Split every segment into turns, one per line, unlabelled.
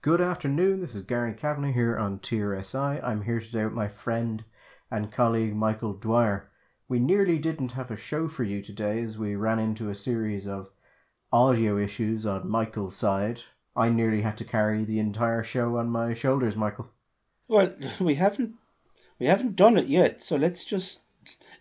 Good afternoon, this is Gary Kavanagh here on TRSI. I'm here today with my friend and colleague Michael Dwyer. We nearly didn't have a show for you today as we ran into a series of audio issues on Michael's side. I nearly had to carry the entire show on my shoulders, Michael.
Well, we haven't we haven't done it yet, so let's just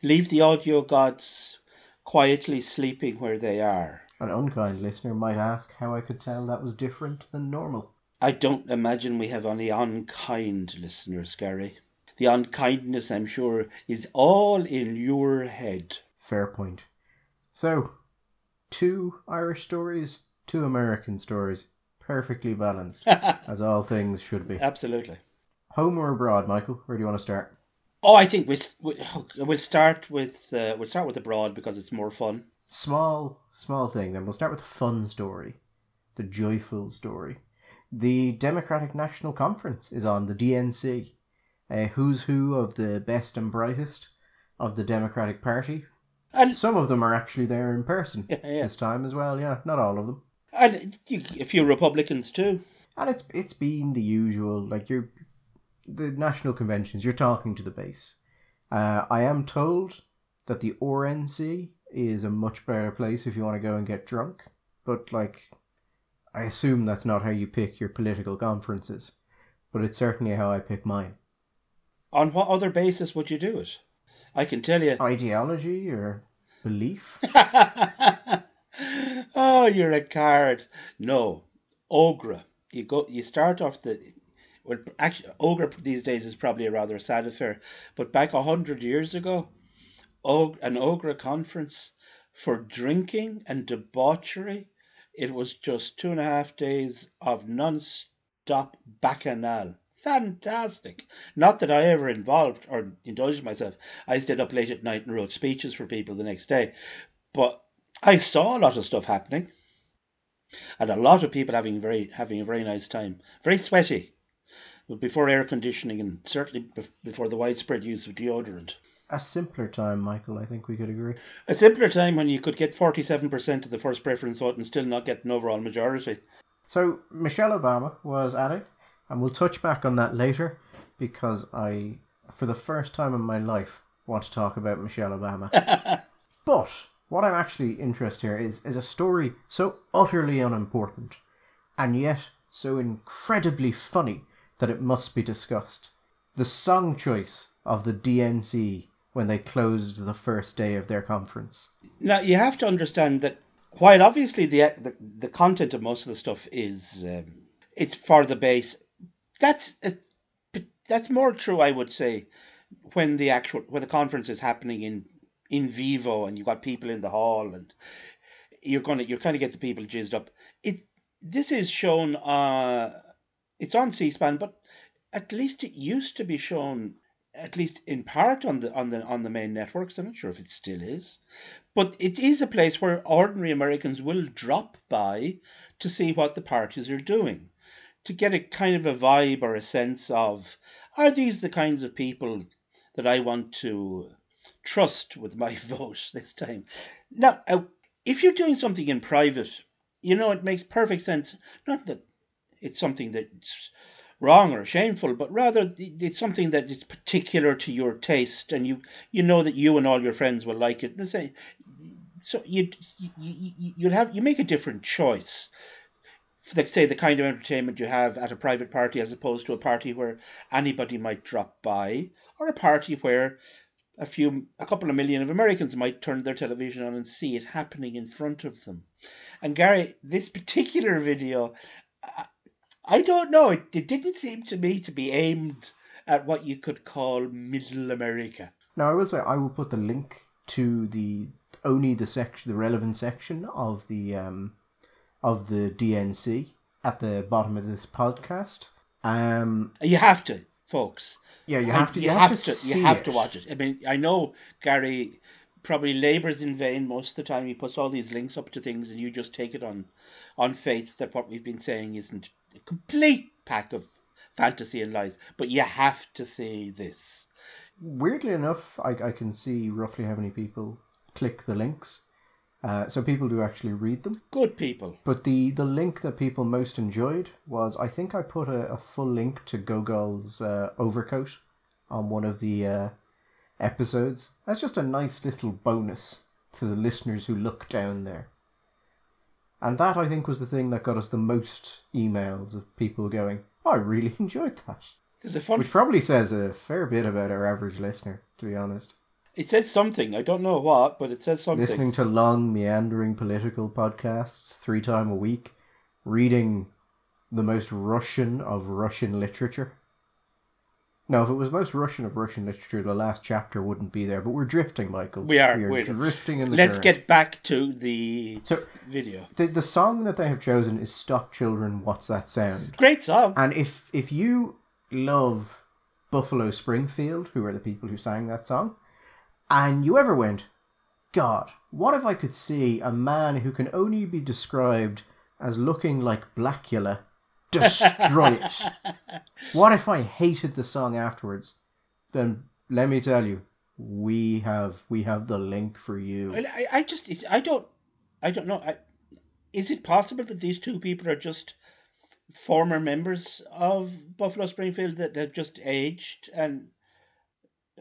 leave the audio gods quietly sleeping where they are.
An unkind listener might ask how I could tell that was different than normal.
I don't imagine we have any unkind listeners, Gary. The unkindness, I'm sure, is all in your head.
Fair point. So, two Irish stories, two American stories. Perfectly balanced, as all things should be.
Absolutely.
Home or abroad, Michael? Where do you want to start?
Oh, I think we we'll start with uh, we'll start with abroad because it's more fun.
Small, small thing. Then we'll start with the fun story, the joyful story. The Democratic National Conference is on the DNC. A who's who of the best and brightest of the Democratic Party.
And
Some of them are actually there in person
Yeah, yeah.
this time as well. Yeah, not all of them.
and a few Republicans too.
And it's it's been the usual like you're the national conventions. You're talking to the base. Uh, I am told that the RNC is a much better place if you want to go and get drunk. But like, I assume that's not how you pick your political conferences. But it's certainly how I pick mine.
On what other basis would you do it? I can tell you.
Ideology or belief?
oh, you're a card. No, Ógra. You go. You start off the. Well, actually, Ógra these days is probably a rather sad affair. But back a hundred years ago, og- an Ógra conference for drinking and debauchery. It was just two and a half days of non-stop bacchanal. Fantastic. Not that I ever involved or indulged myself. I stayed up late at night and wrote speeches for people the next day. But I saw a lot of stuff happening, and a lot of people having very having a very nice time. Very sweaty, but before air conditioning and certainly before the widespread use of deodorant.
A simpler time, Michael. I think we could agree.
A simpler time when you could get forty seven percent of the first preference vote and still not get an overall majority.
So Michelle Obama was at it, and we'll touch back on that later because I, for the first time in my life, want to talk about Michelle Obama. but what I'm actually interested here is is a story so utterly unimportant, and yet so incredibly funny that it must be discussed. The song choice of the DNC when they closed the first day of their conference.
Now you have to understand that while obviously the the, the content of most of the stuff is um, it's for the base, that's that's more true, I would say, when the actual when the conference is happening in in vivo and you've got people in the hall and you're gonna you're kind of get the people jizzed up. It this is shown. Uh, it's on C-SPAN, but at least it used to be shown at least in part on the on the on the main networks. I'm not sure if it still is, but it is a place where ordinary Americans will drop by to see what the parties are doing, to get a kind of a vibe or a sense of are these the kinds of people that I want to trust with my vote this time. Now, uh, if you're doing something in private, you know it makes perfect sense. Not that it's something that's wrong or shameful, but rather it's something that is particular to your taste, and you you know that you and all your friends will like it. Let's say, so you you you have you make a different choice. Like say the kind of entertainment you have at a private party as opposed to a party where anybody might drop by, or a party where a few a couple of million of Americans might turn their television on and see it happening in front of them. And Gary, this particular video I don't know. It, it didn't seem to me to be aimed at what you could call middle America.
Now, I will say I will put the link to the only the section, the relevant section of the um, of the DNC at the bottom of this podcast. Um,
You have to, folks.
yeah, you have to. You,
You
have,
have
to.
to. You have
it.
to watch it. I mean, I know Gary probably labors in vain most of the time. He puts all these links up to things, and you just take it on on faith that what we've been saying isn't a complete pack of fantasy and lies. But you have to see this.
Weirdly enough, I, I can see roughly how many people click the links. Uh, so people do actually read them.
Good people.
But the, the link that people most enjoyed was I think I put a, a full link to Gogol's uh, overcoat on one of the uh, episodes. That's just a nice little bonus to the listeners who look down there. And that I think was the thing that got us the most emails of people going, oh, I really enjoyed that.
A fun.
Which probably says a fair bit about our average listener, to be honest.
It says something. I don't know what, but it says something.
Listening to long, meandering political podcasts three times a week, reading the most Russian of Russian literature. No, if it was most Russian of Russian literature, the last chapter wouldn't be there. But we're drifting, Michael.
We are.
We are
we're-
drifting in the
Let's
current.
get back to the
So
video.
the the song that they have chosen is "Stop Children, What's That Sound?"
Great song.
And if if you love Buffalo Springfield, who are the people who sang that song, and you ever went, God, what if I could see a man who can only be described as looking like Blacula destroy it? What if I hated the song afterwards? Then let me tell you, we have we have the link for you.
I, I- just, I don't, I don't know. I, is it possible that these two people are just former members of Buffalo Springfield that have just aged? And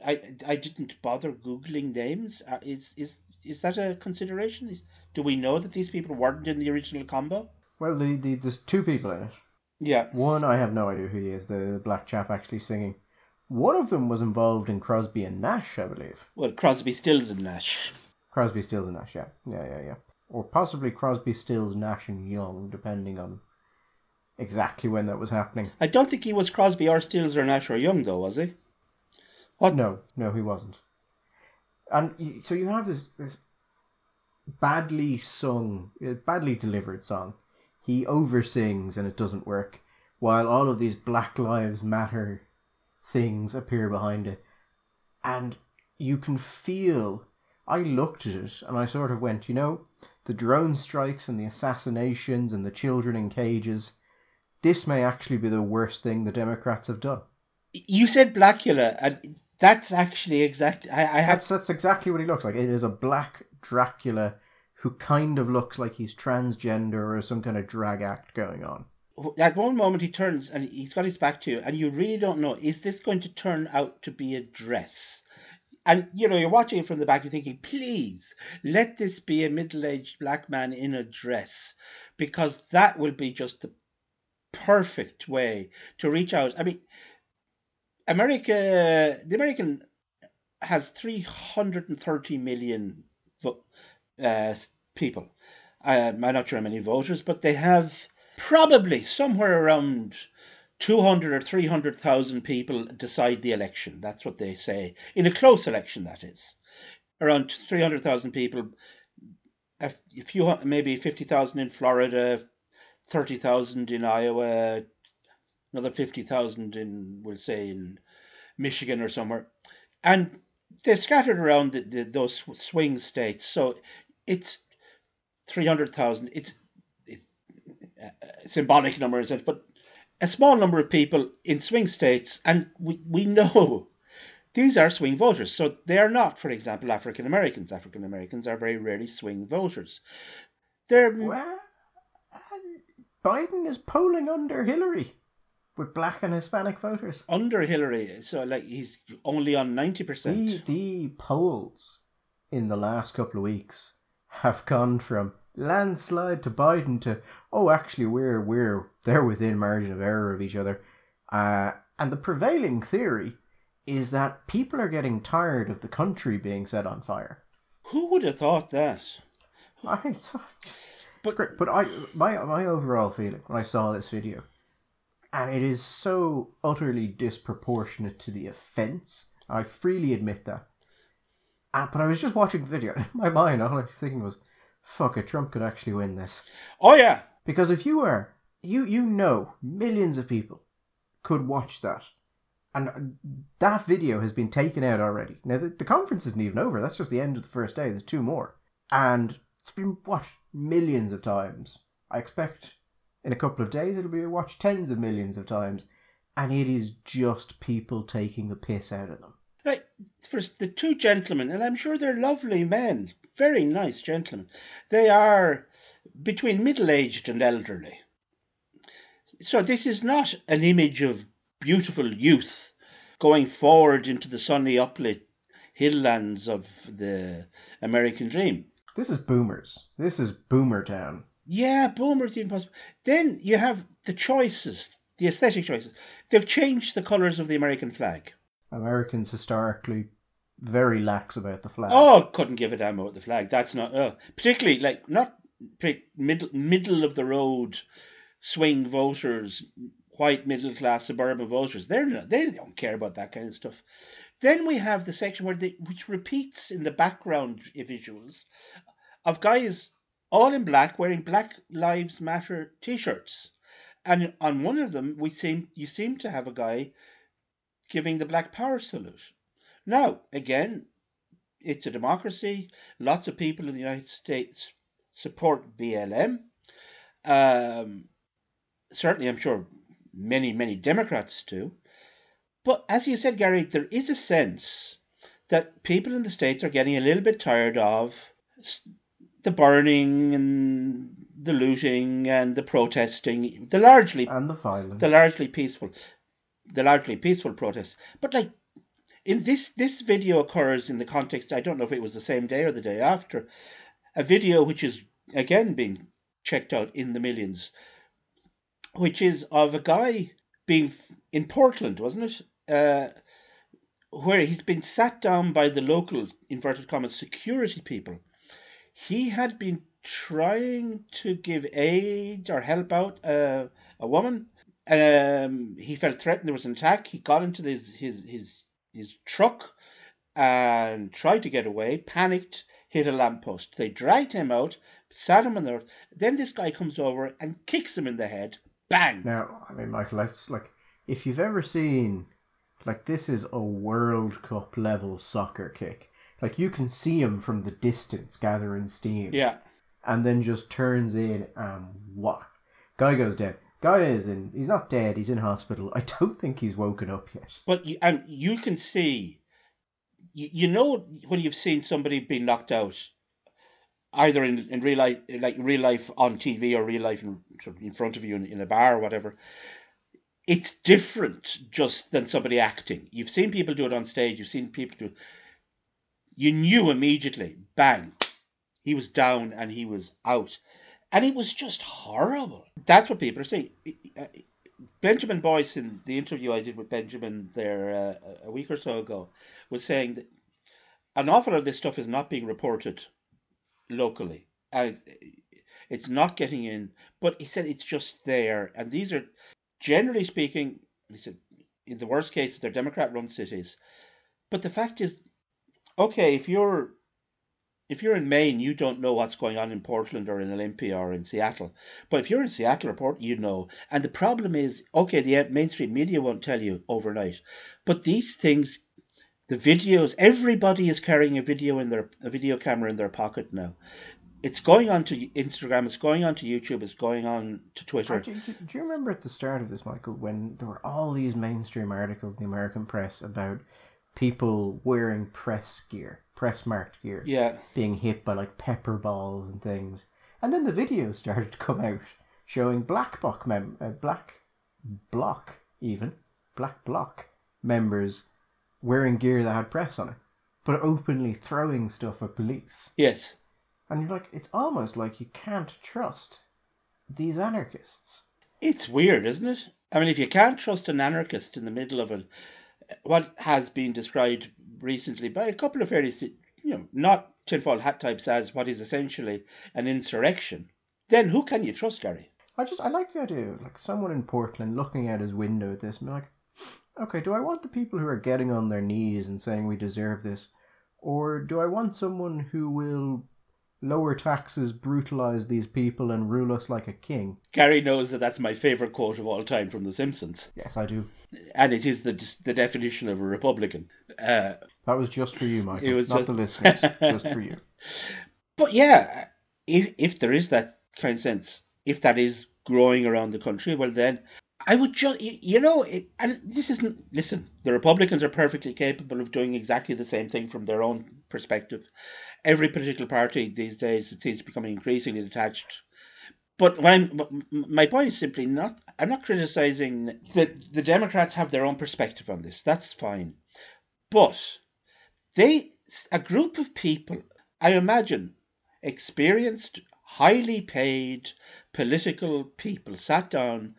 I, I didn't bother googling names. Uh, Is is is that a consideration? Do we know that these people weren't in the original combo?
Well, the, the there's two people in it.
Yeah.
One, I have no idea who he is, the, black chap actually singing. One of them was involved in Crosby and Nash, I believe.
Well, Crosby, Stills, and Nash.
Crosby, Stills, and Nash, yeah. Yeah, yeah, yeah. Or possibly Crosby, Stills, Nash, and Young, depending on exactly when that was happening.
I don't think he was Crosby or Stills or Nash or Young, though, was he? What?
No, no, he wasn't. And so you have this, this badly sung, uh, badly delivered song. He oversins and it doesn't work, while all of these Black Lives Matter things appear behind it. And you can feel. I looked at it and I sort of went, you know, the drone strikes and the assassinations and the children in cages. This may actually be the worst thing the Democrats have done.
You said Blacula, and that's actually exactly. I, I had
That's that's exactly what he looks like. It is a black Dracula who kind of looks like he's transgender or some kind of drag act going on.
at one moment he turns and he's got his back to you, and you really don't know is this going to turn out to be a dress? And you know you're watching it from the back, you're thinking, please let this be a middle-aged black man in a dress, because that will be just the perfect way to reach out. I mean, America, the American has 330 million uh, people. Um, I'm not sure how many voters, but they have probably somewhere around 200 or 300,000 people decide the election. That's what they say. In a close election, that is. Around 300,000 people, a few, maybe 50,000 in Florida, 30,000 in Iowa, another 50,000 in, we'll say, in Michigan or somewhere. And they're scattered around the, the, those swing states. So it's 300,000. It's, it's a symbolic number in a sense, but a small number of people in swing states. And we, we know these are swing voters. So they are not, for example, African Americans. African Americans are very rarely swing voters. They're
Well, Biden is polling under Hillary with black and Hispanic voters.
under Hillary. So like he's only on 90%.
The the polls in the last couple of weeks have gone from landslide to Biden to oh actually we're we're they're within margin of error of each other. Uh, and the prevailing theory is that people are getting tired of the country being set on fire.
Who would have thought that?
I, but great. But I my my overall feeling when I saw this video, and it is so utterly disproportionate to the offence. I freely admit that. Uh, but I was just watching the video. In my mind, all I was thinking was, "Fuck it, Trump could actually win this."
Oh yeah,
Because if you were, you you know, millions of people could watch that, and that video has been taken out already. Now the, the conference isn't even over. That's just the end of the first day. There's two more, and it's been watched millions of times. I expect in a couple of days it'll be watched tens of millions of times, and it is just people taking the piss out of them.
Like for the two gentlemen, and I'm sure they're lovely men. very nice gentlemen. They are between middle aged and elderly. So this is not an image of beautiful youth going forward into the sunny uplit hilllands of the American dream.
This is boomers. This is boomer town.
Yeah, boomers the impossible. Then you have the choices, the aesthetic choices. They've changed the colours of the American flag.
Americans historically very lax about the flag.
Oh, couldn't give a damn about the flag. That's not uh, particularly like not middle middle of the road swing voters, white middle class suburban voters. They're not, they don't care about that kind of stuff. Then we have the section where they, which repeats in the background visuals of guys all in black wearing Black Lives Matter T-shirts, and on one of them we seem you seem to have a guy giving the Black Power salute. Now, again, it's a democracy. Lots of people in the United States support BLM. Um, certainly, I'm sure many, many Democrats do. But as you said, Gary, there is a sense that people in the States are getting a little bit tired of the burning and the looting and the protesting, the largely
and the violence,
the largely peaceful, the largely peaceful protests. But like in this this video occurs in the context I don't know if it was the same day or the day after a video which is again being checked out in the millions which is of a guy being in Portland wasn't it uh, where he's been sat down by the local inverted commas security people he had been trying to give aid or help out uh, a woman um, he felt threatened there was an attack he got into his his his his truck and tried to get away, panicked, hit a lamppost. They dragged him out, sat him on the earth. Then this guy comes over and kicks him in the head. Bang!
Now, I mean, Michael, that's like, if you've ever seen, like, this is a World Cup level soccer kick. Like, you can see him from the distance gathering steam.
Yeah.
And then just turns in and what? Guy goes dead. Guy is in. He's not dead. He's in hospital. I don't think he's woken up yet.
But you, and you can see, you, you know when you've seen somebody be knocked out, either in, in real life, like real life on TV or real life in, in front of you in, in a bar or whatever. It's different just than somebody acting. You've seen people do it on stage. You've seen people do. You knew immediately. Bang, he was down and he was out and it was just horrible. That's what people are saying. Benjamin Boyce, in the interview I did with Benjamin there uh, a week or so ago, was saying that an awful lot of this stuff is not being reported locally. And it's not getting in, but he said it's just there. And these are, generally speaking, he said, in the worst cases, they're Democrat run cities. But the fact is, okay, if you're if you're in Maine, you don't know what's going on in Portland or in Olympia or in Seattle. But if you're in Seattle or Port, you know. And the problem is, okay, the mainstream media won't tell you overnight, but these things, the videos, everybody is carrying a video in their a video camera in their pocket now. It's going on to Instagram. It's going on to YouTube. It's going on to Twitter.
Do, do, do you remember at the start of this, Michael, when there were all these mainstream articles in the American press about people wearing press gear, press marked gear.
Yeah.
Being hit by like pepper balls and things. And then the videos started to come out showing black bloc mem uh, black bloc even black bloc members wearing gear that had press on it, but openly throwing stuff at police.
Yes.
And you're like, it's almost like you can't trust these anarchists.
It's weird, isn't it? I mean, if you can't trust an anarchist in the middle of a what has been described recently by a couple of fairly, you know, not tinfoil hat types as what is essentially an insurrection, then who can you trust, Gary?
I just I like the idea of like someone in Portland looking out his window at this and be like, okay, do I want the people who are getting on their knees and saying we deserve this, or do I want someone who will lower taxes, brutalize these people, and rule us like a king.
Gary knows that that's my favourite quote of all time from The Simpsons.
Yes, I do.
And it is the the definition of a Republican. Uh,
that was just for you, Michael. It was not just... the listeners, just for you.
But yeah, if if there is that kind of sense, if that is growing around the country, well then I would just, you know, it, and this isn't, listen, the Republicans are perfectly capable of doing exactly the same thing from their own perspective. Every political party these days it seems to be becoming increasingly detached. But when my point is simply not, I'm not criticizing that the Democrats have their own perspective on this. That's fine. But they, a group of people, I imagine, experienced, highly paid political people sat down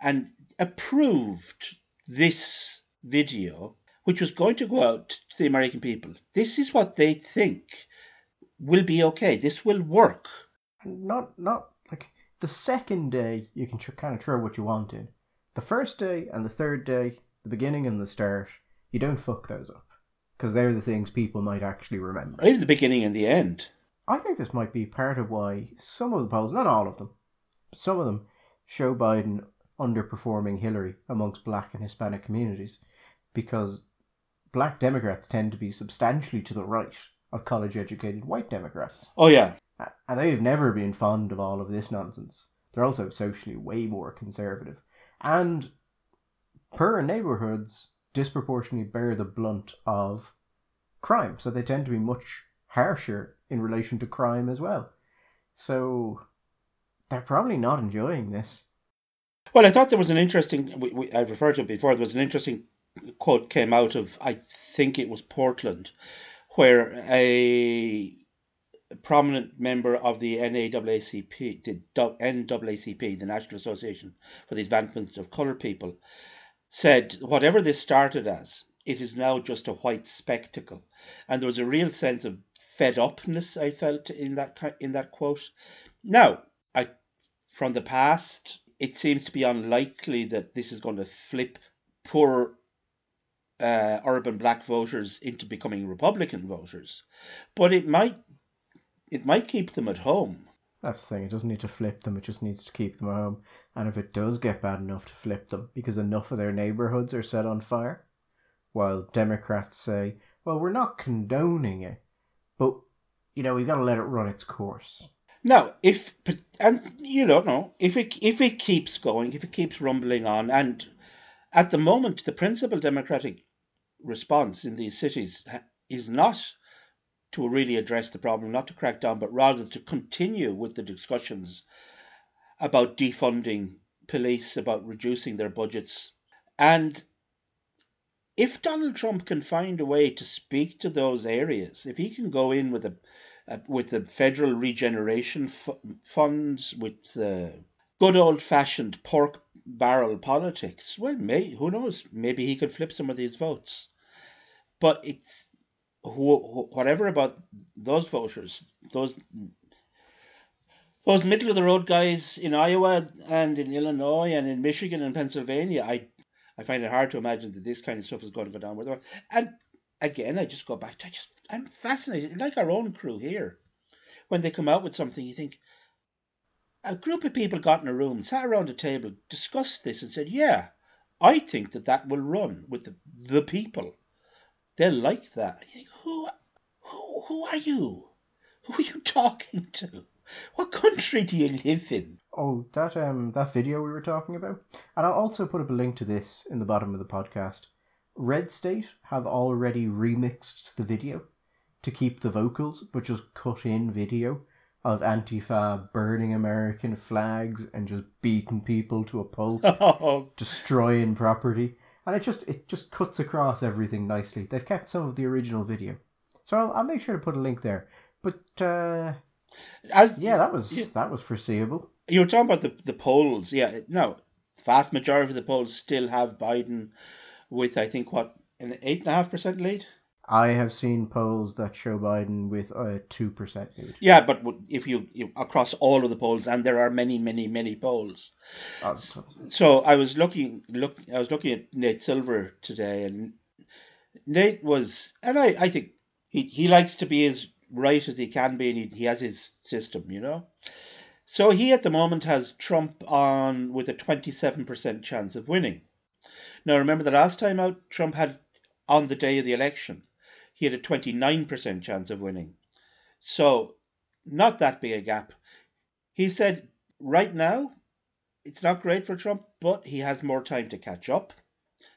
and approved this video, which was going to go out to the American people. This is what they think will be okay. This will work.
Not, not like the second day you can tr- kind of throw what you want in. The first day and the third day, the beginning and the start, you don't fuck those up because they're the things people might actually remember.
even the beginning and the end.
I think this might be part of why some of the polls, not all of them, some of them show Biden underperforming Hillary amongst black and Hispanic communities because black Democrats tend to be substantially to the right of college educated white Democrats.
Oh, yeah.
And they've never been fond of all of this nonsense. They're also socially way more conservative. And poorer neighbourhoods disproportionately bear the blunt of crime, so they tend to be much harsher in relation to crime as well. So they're probably not enjoying this.
Well, I thought there was an interesting. We, we, I've referred to it before. There was an interesting quote came out of I think it was Portland, where a prominent member of the NAACP, the NAACP, the National Association for the Advancement of Colored People, said whatever this started as, it is now just a white spectacle, and there was a real sense of fed upness I felt in that in that quote. Now, I from the past it seems to be unlikely that this is going to flip poor uh, urban black voters into becoming Republican voters, but it might it might keep them at home.
That's the thing. It doesn't need to flip them. It just needs to keep them at home. And if it does get bad enough to flip them, because enough of their neighborhoods are set on fire, while Democrats say, "Well, we're not condoning it, but you know we've got to let it run its course."
Now, if and you don't know if it if it keeps going, if it keeps rumbling on, and at the moment the principal democratic response in these cities is not to really address the problem, not to crack down, but rather to continue with the discussions about defunding police, about reducing their budgets, and if Donald Trump can find a way to speak to those areas, if he can go in with a Uh, with the federal regeneration f- funds, with the good old fashioned pork barrel politics, well, may, who knows? Maybe he could flip some of these votes. But it's wh- whatever about those voters, those those middle of the road guys in Iowa and in Illinois and in Michigan and Pennsylvania, I I find it hard to imagine that this kind of stuff is going to go down with them. And again, I just go back to I just I'm fascinated, like our own crew here. When they come out with something, you think a group of people got in a room, sat around a table, discussed this, and said, "Yeah, I think that that will run with the, the people. They'll like that." You think, who, who, who are you? Who are you talking to? What country do you live in?
Oh, that um that video we were talking about, and I'll also put up a link to this in the bottom of the podcast. Red State have already remixed the video to keep the vocals, but just cut in video of Antifa burning American flags and just beating people to a pulp,
Oh,
destroying property, and it just it just cuts across everything nicely. They've kept some of the original video, so I'll, I'll make sure to put a link there. But uh,
as,
yeah, that was that was foreseeable.
You were talking about the, the polls. Yeah, no, vast majority of the polls still have Biden with, I think, what, an 8.5% lead?
I have seen polls that show Biden with a two percent lead.
Yeah, but if you, you across all of the polls, and there are many, many, many polls.
Oh.
So I was looking, look, I was looking at Nate Silver today, and Nate was, and I, I think he, he likes to be as right as he can be, and he, he has his system, you know. So he at the moment has Trump on with a twenty-seven percent chance of winning. Now remember the last time out, Trump had on the day of the election, he had a twenty-nine percent chance of winning. So not that big a gap. He said right now it's not great for Trump, but he has more time to catch up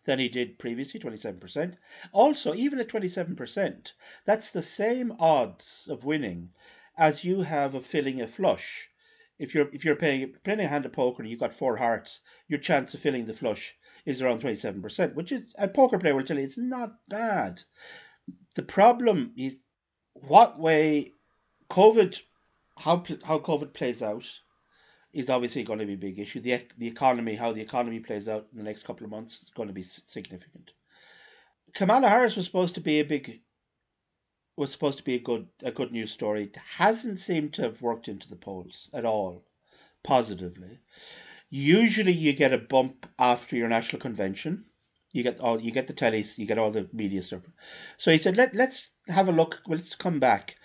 than he did previously, 27%. Also, even at 27%, that's the same odds of winning as you have of filling a flush. If you're if you're playing playing a hand of poker and you've got four hearts, your chance of filling the flush is around 27%, which is a poker player will tell you it's not bad. The problem is what way COVID how how COVID plays out is obviously going to be a big issue. The the economy, how the economy plays out in the next couple of months, is going to be significant. Kamala Harris was supposed to be a big, was supposed to be a good a good news story. It hasn't seemed to have worked into the polls at all, positively. Usually, you get a bump after your national convention. You get all you get the tellies, you get all the media stuff. So he said, "Let let's have a look. Let's come back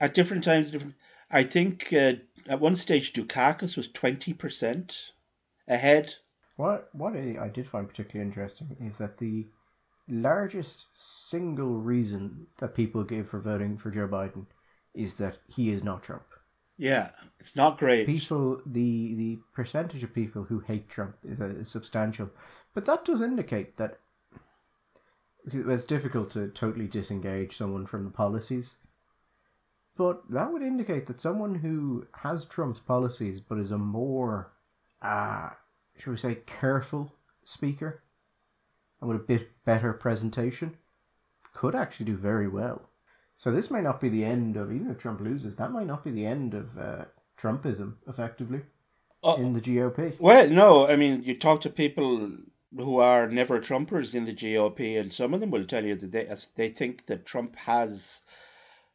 at different times, different." I think uh, at one stage Dukakis was twenty percent ahead.
What what I did find particularly interesting is that the largest single reason that people give for voting for Joe Biden is that he is not Trump.
Yeah, it's not great.
People, the the percentage of people who hate Trump is, uh, is substantial, but that does indicate that it's difficult to totally disengage someone from the policies but that would indicate that someone who has Trump's policies but is a more, uh, shall we say, careful speaker and with a bit better presentation could actually do very well. So this may not be the end of, even if Trump loses, that might not be the end of uh, Trumpism, effectively, uh, in the GOP.
Well, no, I mean, you talk to people who are never Trumpers in the GOP, and some of them will tell you that they, they think that Trump has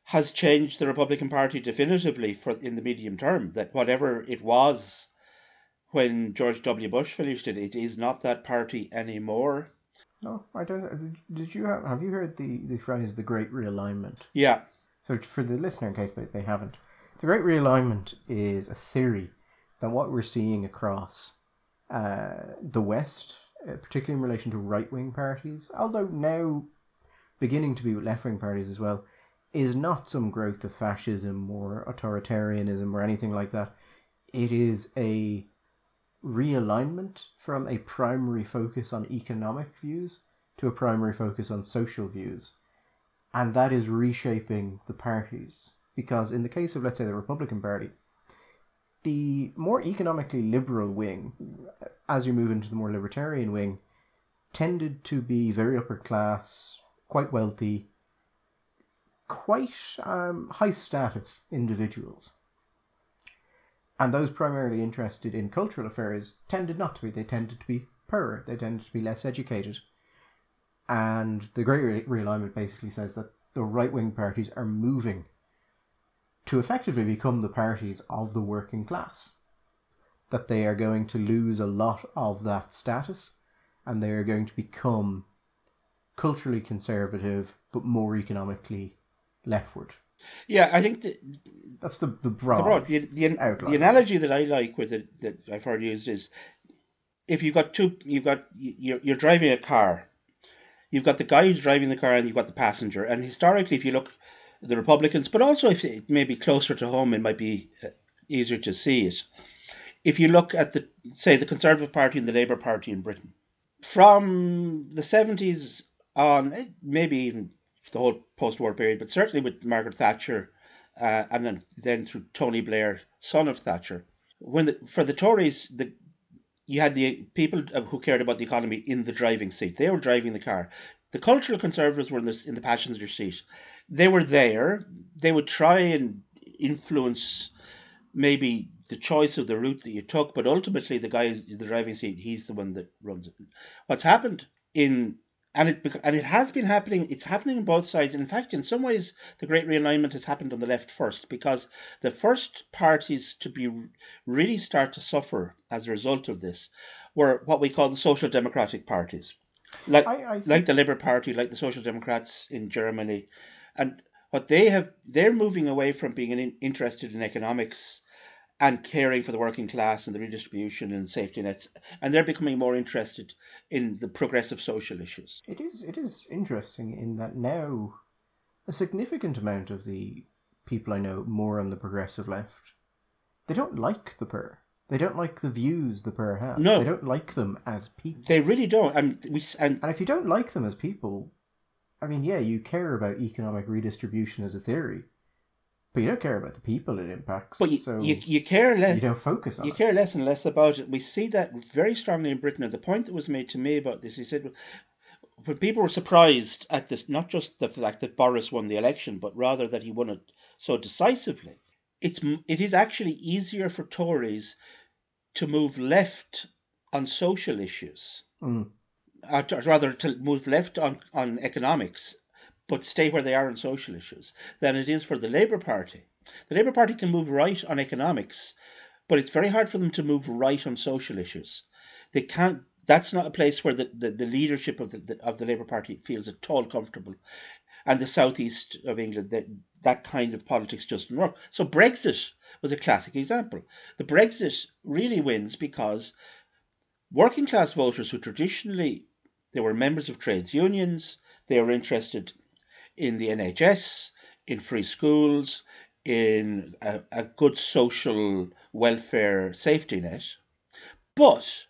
has changed the Republican Party definitively for in the medium term. That whatever it was when George W. Bush finished it, it is not that party anymore.
No, I don't. Did you have have you heard the the phrase "the Great Realignment"?
Yeah.
So for the listener, in case they, they haven't, the Great Realignment is a theory that what we're seeing across uh, the West, uh, particularly in relation to right wing parties, although now beginning to be with left wing parties as well, is not some growth of fascism or authoritarianism or anything like that. It is a realignment from a primary focus on economic views to a primary focus on social views. And that is reshaping the parties. Because in the case of, let's say, the Republican Party, the more economically liberal wing, as you move into the more libertarian wing, tended to be very upper class, quite wealthy, quite um, high status individuals. And those primarily interested in cultural affairs tended not to be. They tended to be poorer. They tended to be less educated. And the Great Realignment basically says that the right wing parties are moving to effectively become the parties of the working class. That they are going to lose a lot of that status and they are going to become culturally conservative but more economically leftward.
Yeah, I think that
that's the the broad. The, broad,
the, the, the analogy that I like with it that I've heard used is if you've got two, you've got you're you're driving a car, you've got the guy who's driving the car and you've got the passenger. And historically, if you look the Republicans, but also if it may be closer to home, it might be uh, easier to see it. If you look at the say the Conservative Party and the Labour Party in Britain, from the seventies on, eh, maybe even the whole post-war period, but certainly with Margaret Thatcher, uh, and then then through Tony Blair, son of Thatcher. When the, for the Tories, the you had the people uh, who cared about the economy in the driving seat. They were driving the car. The cultural conservatives were in the in the passenger seat. They were there. They would try and influence maybe the choice of the route that you took, but ultimately the guy is the driving seat. He's the one that runs it. What's happened in and it and it has been happening. It's happening on both sides. In fact, in some ways, the great realignment has happened on the left first because the first parties to be really start to suffer as a result of this were what we call the social democratic parties, like I, I like the Labour Party, like the Social Democrats in Germany, and what they have they're moving away from being interested in economics and caring for the working class and the redistribution and safety nets, and they're becoming more interested in the progressive social issues.
It is it is interesting in that now a significant amount of the people I know more on the progressive left, they don't like the poor. They don't like the views the pair have.
No.
They don't like them as people.
They really don't. And we and
And if you don't like them as people, I mean, yeah, you care about economic redistribution as a theory, but you don't care about the people it impacts.
but you,
so
you, you care less.
you don't focus on
you
it.
care less and less about it. We see that very strongly in Britain. And the point that was made to me about this, he said, when people were surprised at this, not just the fact that Boris won the election, but rather that he won it so decisively. It's it is actually easier for Tories to move left on social issues,
Mm.
or to- rather to move left on on economics, but stay where they are on social issues, than it is for the Labour Party. The Labour Party can move right on economics, but it's very hard for them to move right on social issues. They can't. That's not a place where the, the, the leadership of the, the of the Labour Party feels at all comfortable, and the southeast of England that that kind of politics just doesn't work. So Brexit was a classic example. The Brexit really wins because working class voters who traditionally they were members of trades unions, they were interested in the NHS, in free schools, in a, a good social welfare safety net, but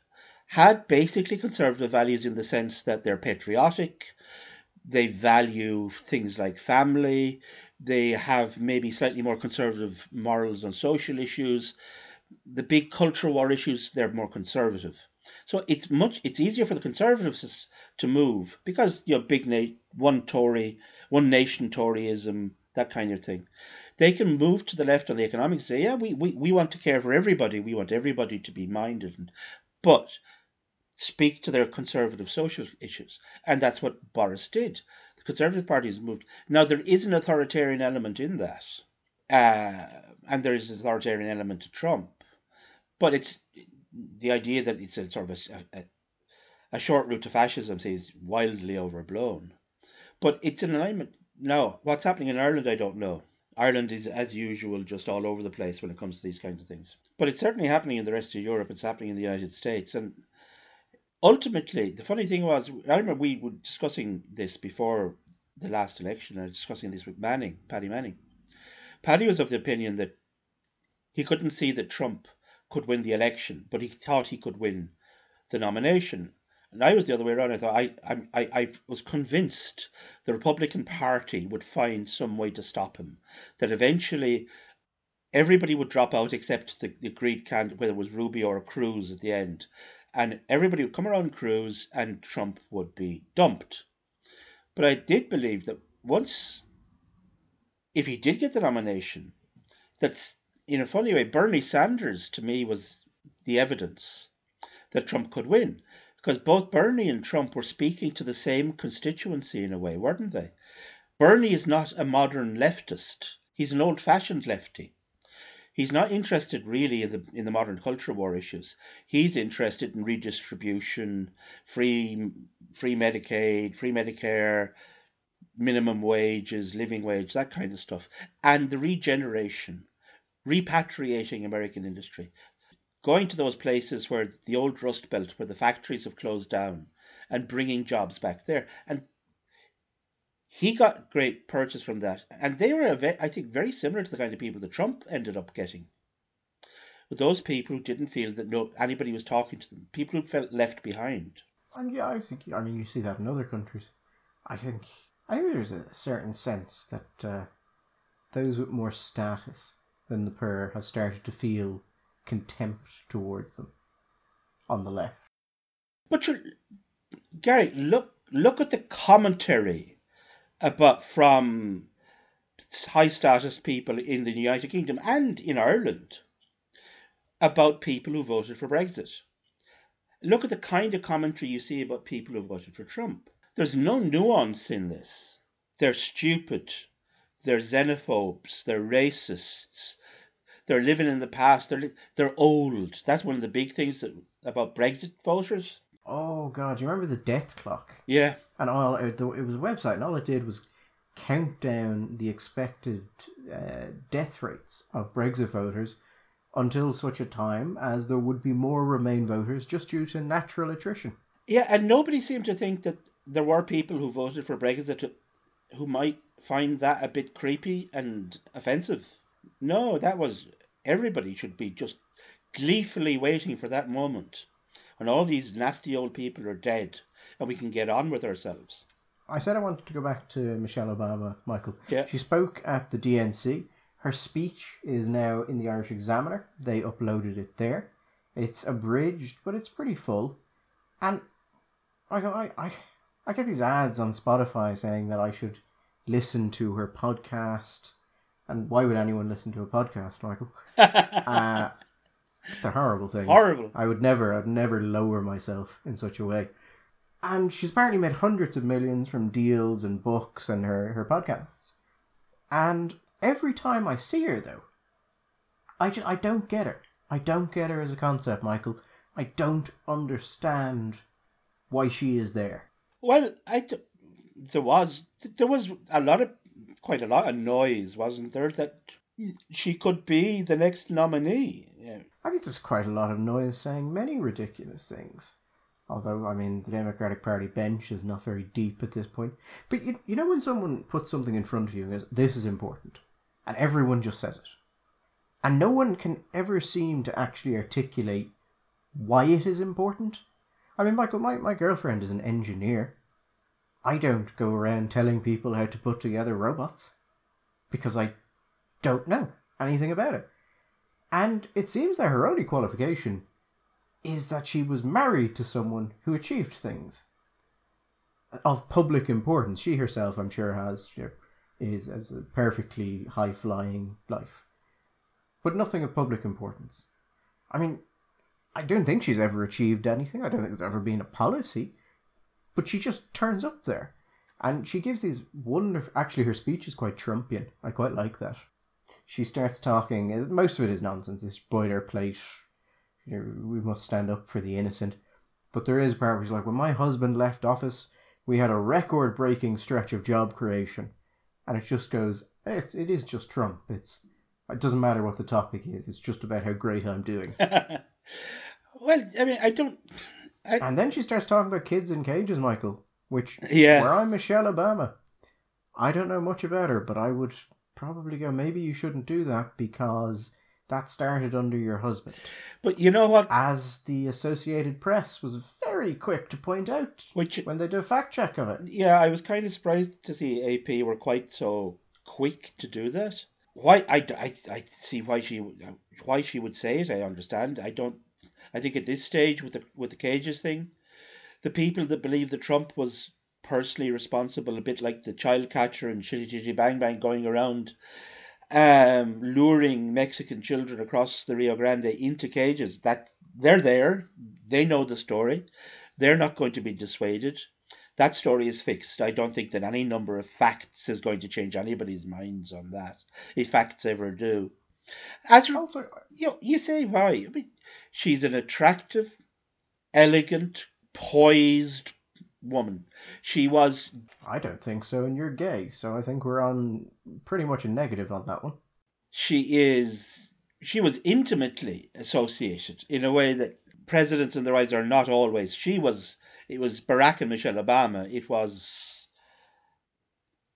had basically conservative values in the sense that they're patriotic, they value things like family, they have maybe slightly more conservative morals on social issues. The big culture war issues, they're more conservative. So it's much it's easier for the conservatives to move because you know big one Tory, one nation Toryism, that kind of thing. They can move to the left on the economics say, yeah, we, we, we want to care for everybody, we want everybody to be minded but speak to their conservative social issues. And that's what Boris did. The Conservative Party has moved. Now, there is an authoritarian element in that, uh, and there is an authoritarian element to Trump. But it's the idea that it's a sort of a, a, a short route to fascism, is wildly overblown. But it's an alignment. Now, what's happening in Ireland, I don't know. Ireland is, as usual, just all over the place when it comes to these kinds of things. But it's certainly happening in the rest of Europe. It's happening in the United States. And ultimately, the funny thing was, I remember we were discussing this before the last election. Was discussing this with Manning, Paddy Manning. Paddy was of the opinion that he couldn't see that Trump could win the election, but he thought he could win the nomination. And I was the other way around. I thought I, I, I, was convinced the Republican Party would find some way to stop him. That eventually everybody would drop out except the, the agreed candidate, whether it was Rubio or Cruz at the end. And everybody would come around Cruz and Trump would be dumped. But I did believe that once, if he did get the nomination, that's in a funny way, Bernie Sanders to me was the evidence that Trump could win. Because both Bernie and Trump were speaking to the same constituency in a way, weren't they? Bernie is not a modern leftist. He's an old fashioned lefty. He's not interested really in the in the modern culture war issues. He's interested in redistribution, free free Medicaid, free Medicare, minimum wages, living wage, that kind of stuff, and the regeneration, repatriating American industry, going to those places where the old Rust Belt, where the factories have closed down, and bringing jobs back there. And he got great purchase from that. And they were, I think, very similar to the kind of people that Trump ended up getting. With those people who didn't feel that no anybody was talking to them, people who felt left behind.
And yeah, I think I mean you see that in other countries. I think I think there's a certain sense that uh, those with more status than the poor have started to feel contempt towards them on the left.
But you Gary, look look at the commentary about from high status people in the United Kingdom and in Ireland about people who voted for Brexit. Look at the kind of commentary you see about people who voted for Trump. There's no nuance in this. They're stupid. They're xenophobes. They're racists. They're living in the past. They're they're old. That's one of the big things that, about Brexit voters.
Oh God, you remember the death clock?
Yeah,
And all it, it was a website, and all it did was count down the expected uh, death rates of Brexit voters until such a time as there would be more Remain voters just due to natural attrition.
yeah, and nobody seemed to think that there were people who voted for Brexit who might find that a bit creepy and offensive. No, that was everybody should be just gleefully waiting for that moment when all these nasty old people are dead and we can get on with ourselves.
I said I wanted to go back to Michelle Obama, Michael.
Yeah.
She spoke at the DNC. Her speech is now in the Irish Examiner. They uploaded it there. It's abridged, but it's pretty full. And I I, I, I get these ads on Spotify saying that I should listen to her podcast. And why would anyone listen to a podcast, Michael? uh, they're horrible things.
Horrible.
I would never, I'd never lower myself in such a way. And she's apparently made hundreds of millions from deals and books and her, her podcasts. And every time I see her, though, I, just, I don't get her. I don't get her as a concept, Michael. I don't understand why she is there.
Well, I there was there was a lot of quite a lot of noise, wasn't there? That she could be the next nominee. Yeah.
I mean, there's quite a lot of noise saying many ridiculous things. Although, I mean, the Democratic Party bench is not very deep at this point. But you, you know when someone puts something in front of you and goes, this is important, and everyone just says it. And no one can ever seem to actually articulate why it is important. I mean, Michael, my, my girlfriend is an engineer. I don't go around telling people how to put together robots because I don't know anything about it. And it seems that her only qualification is that she was married to someone who achieved things of public importance. She herself, I'm sure, has is as a perfectly high flying life, but nothing of public importance. I mean, I don't think she's ever achieved anything. I don't think there's ever been a policy, but she just turns up there, and she gives these wonderful. Actually, her speech is quite Trumpian. I quite like that. She starts talking. Uh, most of it is nonsense. This boilerplate we must stand up for the innocent. But there is a part where she's like, when my husband left office, we had a record breaking stretch of job creation. And it just goes, it's, it is just Trump. It's, it doesn't matter what the topic is, it's just about how great I'm doing.
well, I mean, I don't. I...
And then she starts talking about kids in cages, Michael, which,
Yeah.
where I'm Michelle Obama. I don't know much about her, but I would probably go, maybe you shouldn't do that because that started under your husband.
But you know what?
as the Associated Press was very quick to point out
Which
when they did a fact check of it.
yeah, I was kind of surprised to see AP were quite so quick to do that. Why? I, I, I see why she why she would say it. I understand. I don't. I think at this stage with the with the cages thing, the people that believe that Trump was personally responsible, a bit like the child catcher and Chitty Bang Bang going around um, luring Mexican children across the Rio Grande into cages. That they're there, they know the story, they're not going to be dissuaded. That story is fixed. I don't think that any number of facts is going to change anybody's minds on that, if facts ever do. As re-
Also,
you know, you say why? I mean, she's an attractive, elegant, poised woman. She was
I don't think so, and you're gay, so I think we're on pretty much a negative on that one.
she is she was intimately associated in a way that presidents and the rise are not always. She was it was Barack and Michelle Obama. It was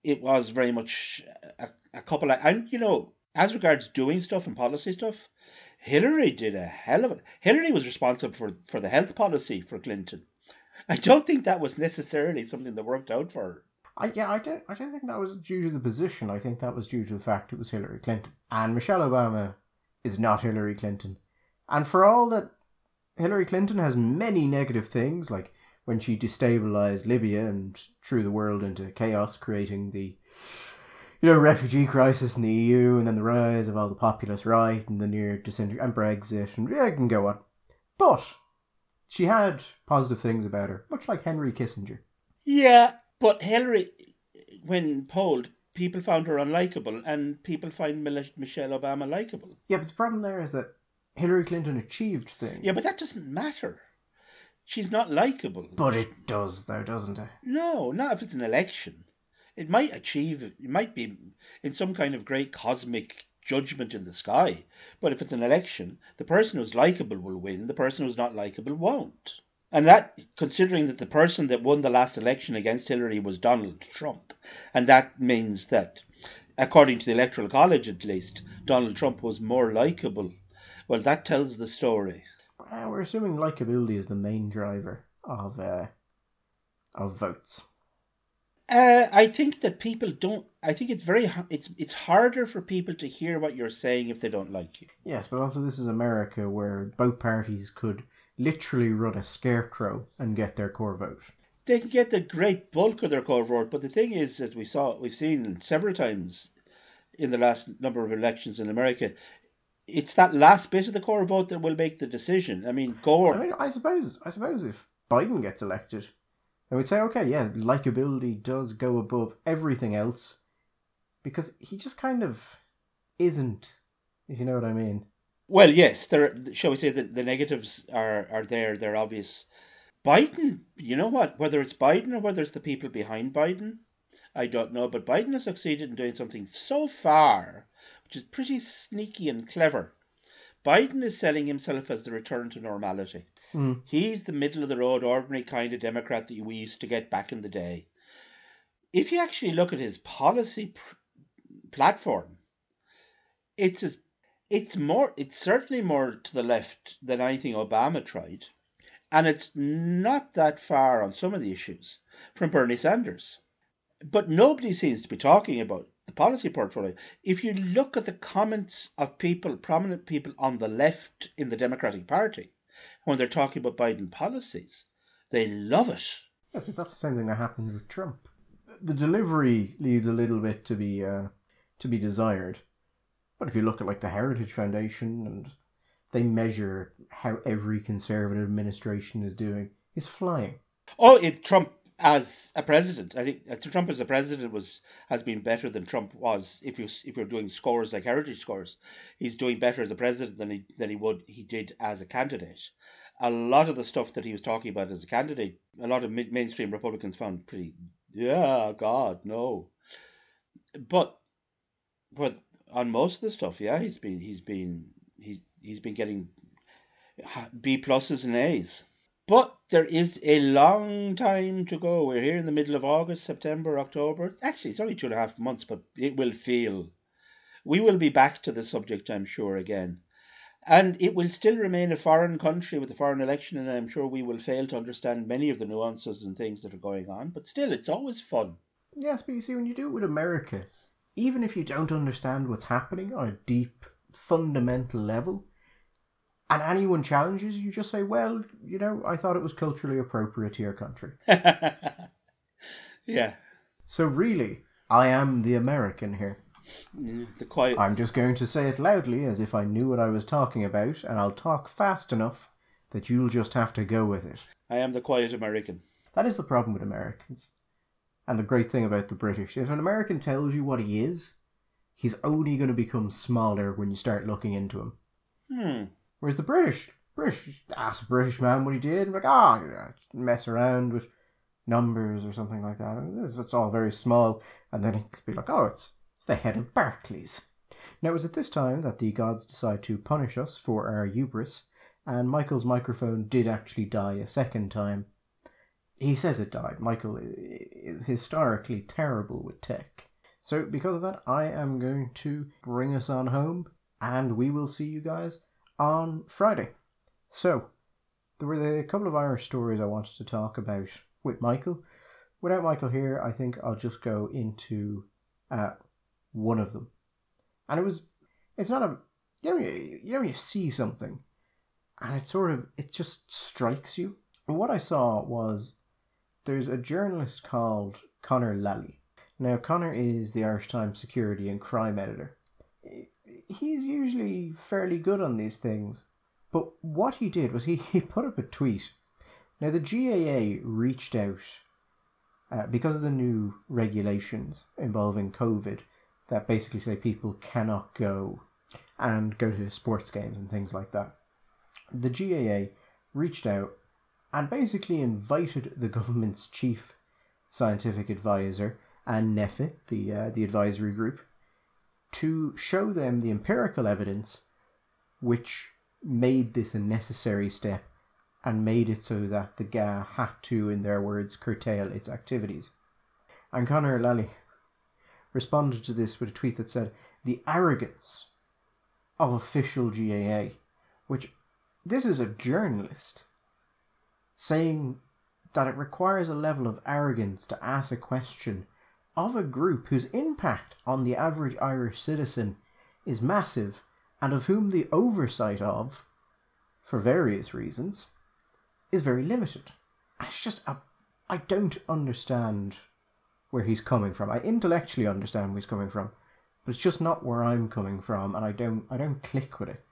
it was very much a, a couple of, and you know as regards doing stuff and policy stuff, Hillary did a hell of it. Hillary was responsible for for the health policy for Clinton. I don't think that was necessarily something that worked out for her.
I yeah, I don't I don't think that was due to the position. I think that was due to the fact it was Hillary Clinton. And Michelle Obama is not Hillary Clinton. And for all that Hillary Clinton has many negative things, like when she destabilized Libya and threw the world into chaos, creating the you know, refugee crisis in the EU, and then the rise of all the populist right, and the near disintegration, and Brexit, and yeah, I can go on. But she had positive things about her, much like Henry Kissinger.
Yeah, but Hillary, when polled, people found her unlikable, and people find Michelle Obama likable.
Yeah, but the problem there is that Hillary Clinton achieved things.
Yeah, but that doesn't matter. She's not likable.
But it does, though, doesn't it?
No, not if it's an election. It might achieve, it might be in some kind of great cosmic judgment in the sky. But if it's an election, the person who's likable will win, the person who's not likable won't. And that, considering that the person that won the last election against Hillary was Donald Trump, and that means that, according to the Electoral College at least, Donald Trump was more likable Well, that tells the story.
Uh, we're assuming likability is the main driver of uh, of votes.
Uh, I think that people don't. I think it's very. It's it's harder for people to hear what you're saying if they don't like you.
Yes, but also this is America, where both parties could literally run a scarecrow and get their core vote.
They can get the great bulk of their core vote, but the thing is, as we saw, we've seen several times in the last number of elections in America, it's that last bit of the core vote that will make the decision. I mean, Gore.
I mean, I suppose, I suppose if Biden gets elected, I would say, okay, yeah, likability does go above everything else, because he just kind of isn't, if you know what I mean.
Well, yes, there. Shall we say that the negatives are are there? They're obvious. Biden, you know what? Whether it's Biden or whether it's the people behind Biden, I don't know. But Biden has succeeded in doing something so far, which is pretty sneaky and clever. Biden is selling himself as the return to normality.
Mm.
He's the middle of the road, ordinary kind of Democrat that we used to get back in the day. If you actually look at his policy pr- platform, it's as, it's more it's certainly more to the left than anything Obama tried, and it's not that far on some of the issues from Bernie Sanders. But nobody seems to be talking about the policy portfolio. If you look at the comments of people, prominent people on the left in the Democratic Party, when they're talking about Biden policies. They love it.
I think that's the same thing that happened with Trump. The delivery leaves a little bit to be uh, to be desired. But if you look at like the Heritage Foundation and they measure how every conservative administration is doing, he's flying.
Oh, it Trump as a president, I think uh, Trump as a president was has been better than Trump was. If you if you're doing scores like heritage scores, he's doing better as a president than he than he would he did as a candidate. A lot of the stuff that he was talking about as a candidate, a lot of mainstream Republicans found pretty. Yeah, God, no. But, but on most of the stuff, yeah, he's been he's been he's he's been getting B pluses and A's. But there is a long time to go. We're here in the middle of August, September, October. Actually, it's only two and a half months, but it will feel. We will be back to the subject, I'm sure, again. And it will still remain a foreign country with a foreign election, and I'm sure we will fail to understand many of the nuances and things that are going on. But still, it's always fun.
Yes, but you see, when you do it with America, even if you don't understand what's happening on a deep, fundamental level, and anyone challenges, you just say, well, you know, I thought it was culturally appropriate to your country.
yeah.
So really, I am the American here.
Mm, the quiet.
I'm just going to say it loudly as if I knew what I was talking about, and I'll talk fast enough that you'll just have to go with it.
I am the quiet American.
That is the problem with Americans. And the great thing about the British if an American tells you what he is, he's only going to become smaller when you start looking into him.
Hmm.
Whereas the British, British, ask a British man what he did, like, ah, oh, you know, mess around with numbers or something like that. It's, it's all very small, and then it could be like, oh, it's it's the head of Barclays. Now it was at this time that the gods decided to punish us for our hubris, and Michael's microphone did actually die a second time. He says it died. Michael is historically terrible with tech. So, because of that, I am going to bring us on home, and we will see you guys on Friday. So, there were a couple of Irish stories I wanted to talk about with Michael. Without Michael here, I think I'll just go into uh, one of them. And it was, it's not a, you know, you, know, you see something and it sort of, it just strikes you. And what I saw was there's a journalist called Conor Lally. Now, Conor is the Irish Times security and crime editor he's usually fairly good on these things. But what he did was he, he put up a tweet. Now, the GAA reached out uh, because of the new regulations involving COVID that basically say people cannot go and go to sports games and things like that. The GAA reached out and basically invited the government's chief scientific advisor and NPHET, the uh, the advisory group, to show them the empirical evidence which made this a necessary step and made it so that the GAA had to, in their words, curtail its activities. And Conor Lally responded to this with a tweet that said, The arrogance of official GAA which this is a journalist saying that it requires a level of arrogance to ask a question of a group whose impact on the average Irish citizen is massive and of whom the oversight of, for various reasons, is very limited. It's just, I don't understand where he's coming from. I intellectually understand where he's coming from, but it's just not where I'm coming from, and I don't, I don't click with it.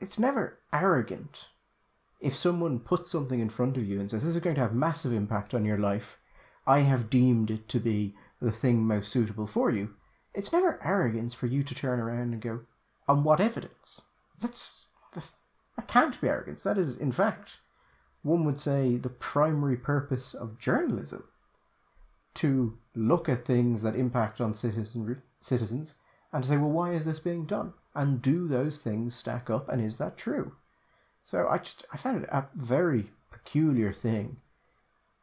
It's never arrogant if someone puts something in front of you and says this is going to have massive impact on your life. I have deemed it to be the thing most suitable for you. It's never arrogance for you to turn around and go, on what evidence? That's, that's that can't be arrogance. That is, in fact, one would say the primary purpose of journalism to look at things that impact on citizen, citizens and say, well, why is this being done? And do those things stack up? And is that true? So I just I found it a very peculiar thing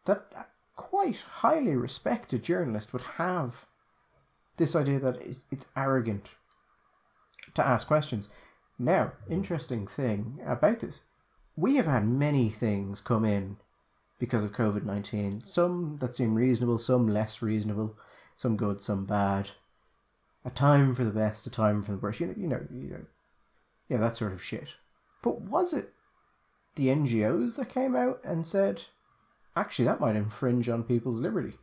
that quite highly respected journalist would have this idea that it's arrogant to ask questions. Now, interesting thing about this, we have had many things come in because of COVID 19. Some that seem reasonable, some less reasonable, some good, some bad. A time for the best, a time for the worst. You know, you know, you know, yeah, that sort of shit. But was it the NGOs that came out and said, actually, that might infringe on people's liberty?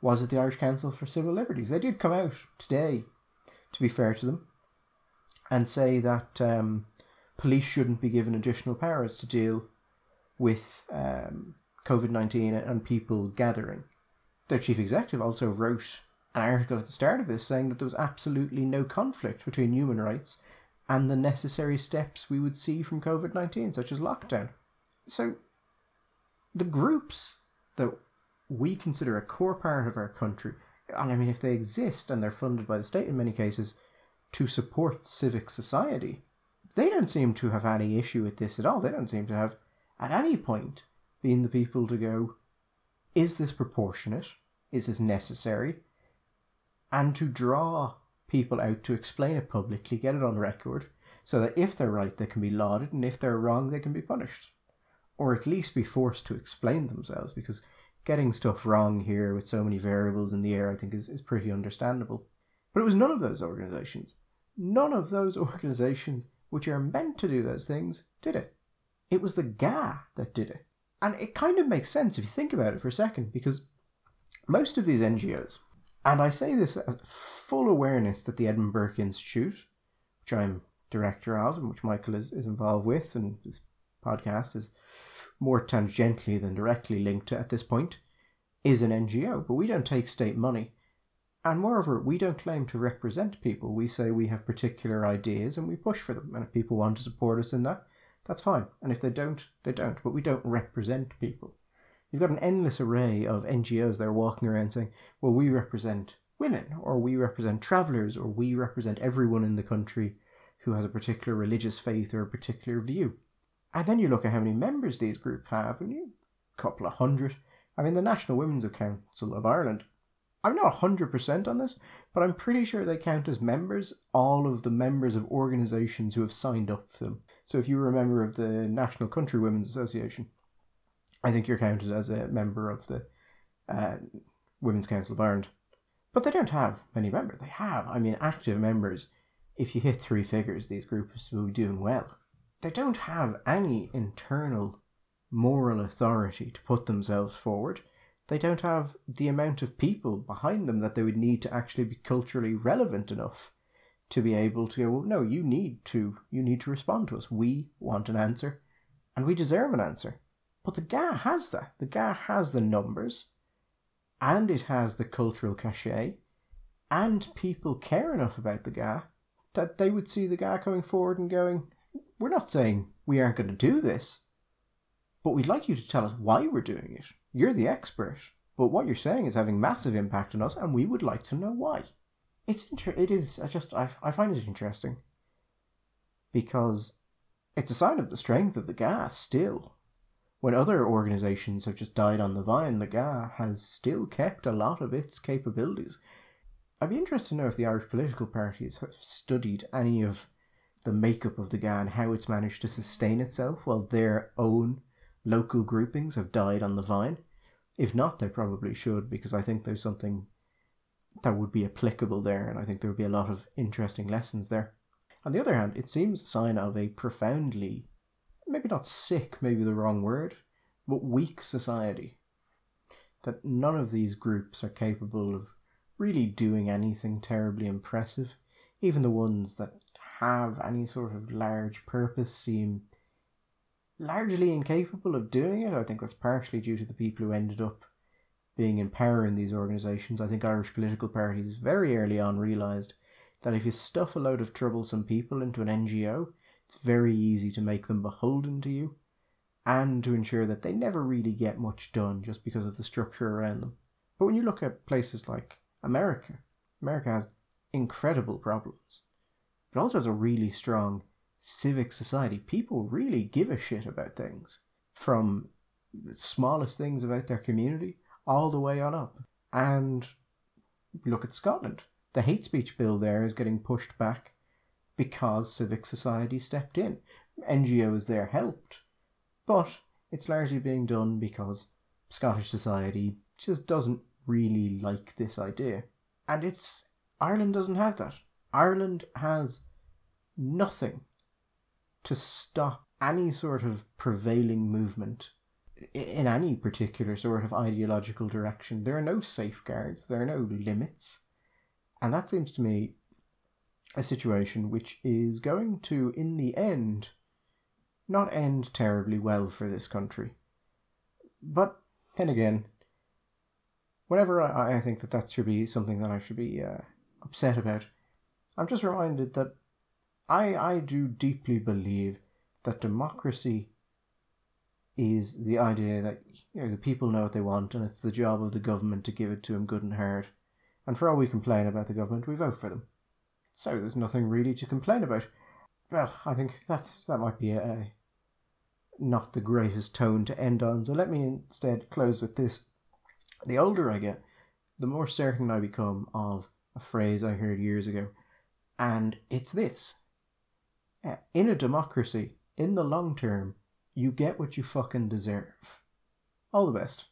Was it the Irish Council for Civil Liberties? They did come out today, to be fair to them, and say that um, police shouldn't be given additional powers to deal with um, COVID 19 and people gathering. Their chief executive also wrote an article at the start of this saying that there was absolutely no conflict between human rights and the necessary steps we would see from COVID 19, such as lockdown. So, the groups that we consider a core part of our country, and I mean, if they exist and they're funded by the state in many cases, to support civic society, they don't seem to have any issue with this at all. They don't seem to have, at any point, been the people to go, is this proportionate? Is this necessary? And to draw people out to explain it publicly, get it on record, so that if they're right, they can be lauded, and if they're wrong, they can be punished. Or at least be forced to explain themselves, because getting stuff wrong here with so many variables in the air, I think, is, is pretty understandable. But it was none of those organizations, none of those organizations which are meant to do those things, did it. It was the GAA that did it. And it kind of makes sense if you think about it for a second, because most of these NGOs, and I say this as full awareness that the Edmund Burke Institute, which I'm director of and which Michael is, is involved with, and this podcast is more tangentially than directly linked to at this point, is an NGO, but we don't take state money. And moreover, we don't claim to represent people. We say we have particular ideas and we push for them. And if people want to support us in that, that's fine. And if they don't, they don't. But we don't represent people. You've got an endless array of NGOs that are walking around saying, well, we represent women, or we represent travellers, or we represent everyone in the country who has a particular religious faith or a particular view. And then you look at how many members these groups have, and you a couple of hundred. I mean, the National Women's Council of Ireland. I'm not hundred percent on this, but I'm pretty sure they count as members all of the members of organisations who have signed up for them. So if you were a member of the National Country Women's Association, I think you're counted as a member of the uh, Women's Council of Ireland. But they don't have many members. They have, I mean, active members. If you hit three figures, these groups will be doing well. They don't have any internal moral authority to put themselves forward. They don't have the amount of people behind them that they would need to actually be culturally relevant enough to be able to go, well, no, you need to you need to respond to us. We want an answer and we deserve an answer. But the GAA has that. The GAA has the numbers, and it has the cultural cachet, and people care enough about the GAA that they would see the GAA coming forward and going, We're not saying we aren't going to do this, but we'd like you to tell us why we're doing it. You're the expert, but what you're saying is having massive impact on us, and we would like to know why. It's inter- it is I just I, I find it interesting because it's a sign of the strength of the GAA still when other organisations have just died on the vine, the GAA has still kept a lot of its capabilities. I'd be interested to know if the Irish political parties have studied any of the makeup of the GAA, how it's managed to sustain itself while their own local groupings have died on the vine. If not, they probably should, because I think there's something that would be applicable there, and I think there would be a lot of interesting lessons there. On the other hand, it seems a sign of a profoundly, maybe not sick, maybe the wrong word, but weak society. That none of these groups are capable of really doing anything terribly impressive. Even the ones that have any sort of large purpose seem largely incapable of doing it. I think that's partially due to the people who ended up being in power in these organisations. I think Irish political parties very early on realised that if you stuff a load of troublesome people into an NGO, it's very easy to make them beholden to you and to ensure that they never really get much done just because of the structure around them. But when you look at places like America, America has incredible problems, but also has a really strong civic society. People really give a shit about things, from the smallest things about their community all the way on up. And look at Scotland. The hate speech bill there is getting pushed back because civic society stepped in. NGOs there helped, but it's largely being done because Scottish society just doesn't really like this idea. And it's Ireland doesn't have that. Ireland has nothing to stop any sort of prevailing movement in any particular sort of ideological direction. There are no safeguards, there are no limits. And that seems to me a situation which is going to, in the end, not end terribly well for this country. But then again, whenever I, I think that that should be something that I should be uh, upset about, I'm just reminded that I, I do deeply believe that democracy is the idea that you know, the people know what they want and it's the job of the government to give it to them good and hard. And for all we complain about the government, we vote for them. So there's nothing really to complain about. Well, I think that's that might be a, a not the greatest tone to end on. So let me instead close with this. The older I get, the more certain I become of a phrase I heard years ago. And it's this in a democracy, in the long term, you get what you fucking deserve. All the best.